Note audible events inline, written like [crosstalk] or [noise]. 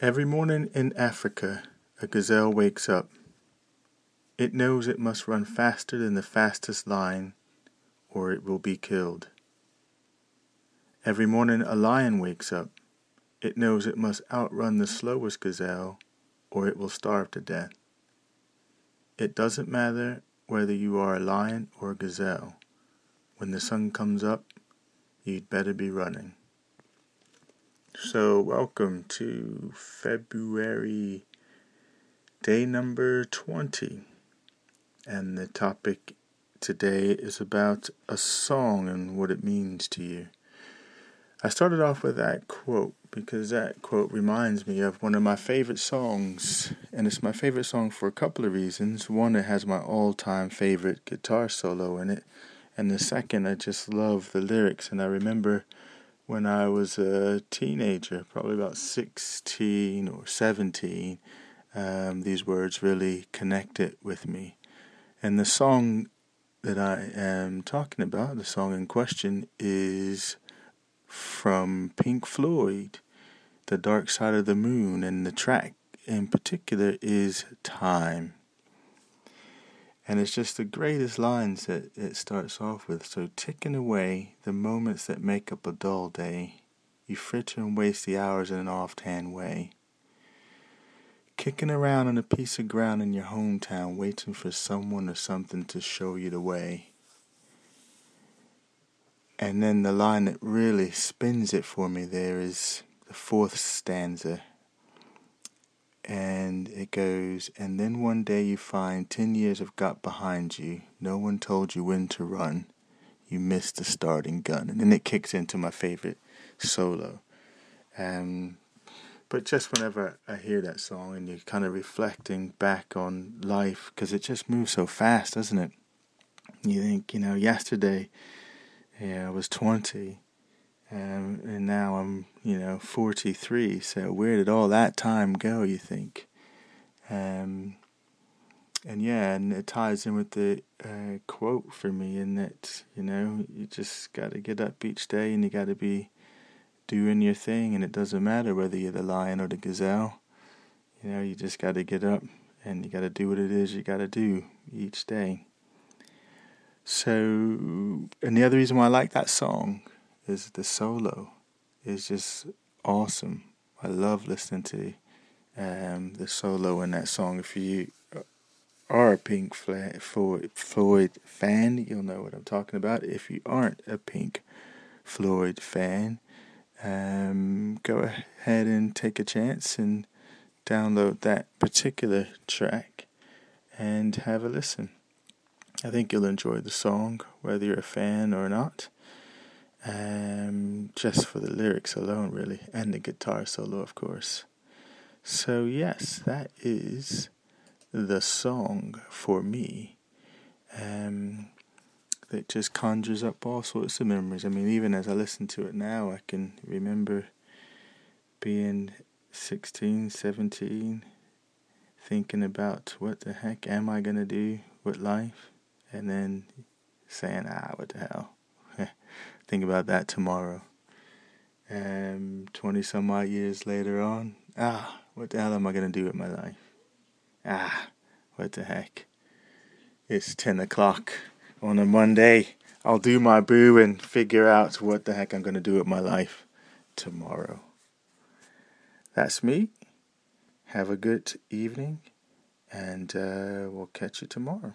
Every morning in Africa, a gazelle wakes up. It knows it must run faster than the fastest lion, or it will be killed. Every morning a lion wakes up. It knows it must outrun the slowest gazelle, or it will starve to death. It doesn't matter whether you are a lion or a gazelle. When the sun comes up, you'd better be running. So, welcome to February day number 20. And the topic today is about a song and what it means to you. I started off with that quote because that quote reminds me of one of my favorite songs. And it's my favorite song for a couple of reasons. One, it has my all time favorite guitar solo in it. And the second, I just love the lyrics. And I remember when I was a teenager, probably about 16 or 17, um, these words really connected with me. And the song that I am talking about, the song in question, is from Pink Floyd, The Dark Side of the Moon, and the track in particular is Time. And it's just the greatest lines that it starts off with. So, ticking away the moments that make up a dull day, you fritter and waste the hours in an offhand way. Kicking around on a piece of ground in your hometown, waiting for someone or something to show you the way. And then the line that really spins it for me there is the fourth stanza and it goes, and then one day you find ten years have got behind you. No one told you when to run. You missed the starting gun, and then it kicks into my favorite solo. Um, but just whenever I hear that song, and you're kind of reflecting back on life, because it just moves so fast, doesn't it? You think, you know, yesterday, yeah, I was twenty um, and now I'm, you know, 43. So where did all that time go? You think? Um, and yeah, and it ties in with the uh, quote for me in that you know you just got to get up each day and you got to be doing your thing, and it doesn't matter whether you're the lion or the gazelle. You know, you just got to get up and you got to do what it is you got to do each day. So, and the other reason why I like that song is the solo is just awesome. I love listening to um, the solo in that song. If you are a Pink Floyd, fan, you'll know what I'm talking about. If you aren't a Pink Floyd fan, um, go ahead and take a chance and download that particular track and have a listen. I think you'll enjoy the song, whether you're a fan or not um, just for the lyrics alone, really, and the guitar solo, of course. So, yes, that is the song for me. Um, that just conjures up all sorts of memories. I mean, even as I listen to it now, I can remember being 16, 17, thinking about what the heck am I going to do with life, and then saying, ah, what the hell [laughs] think about that tomorrow. And 20 some odd years later on, ah, what the hell am I going to do with my life? Ah, what the heck? It's 10 o'clock on a Monday. I'll do my boo and figure out what the heck I'm going to do with my life tomorrow. That's me. Have a good evening, and uh, we'll catch you tomorrow.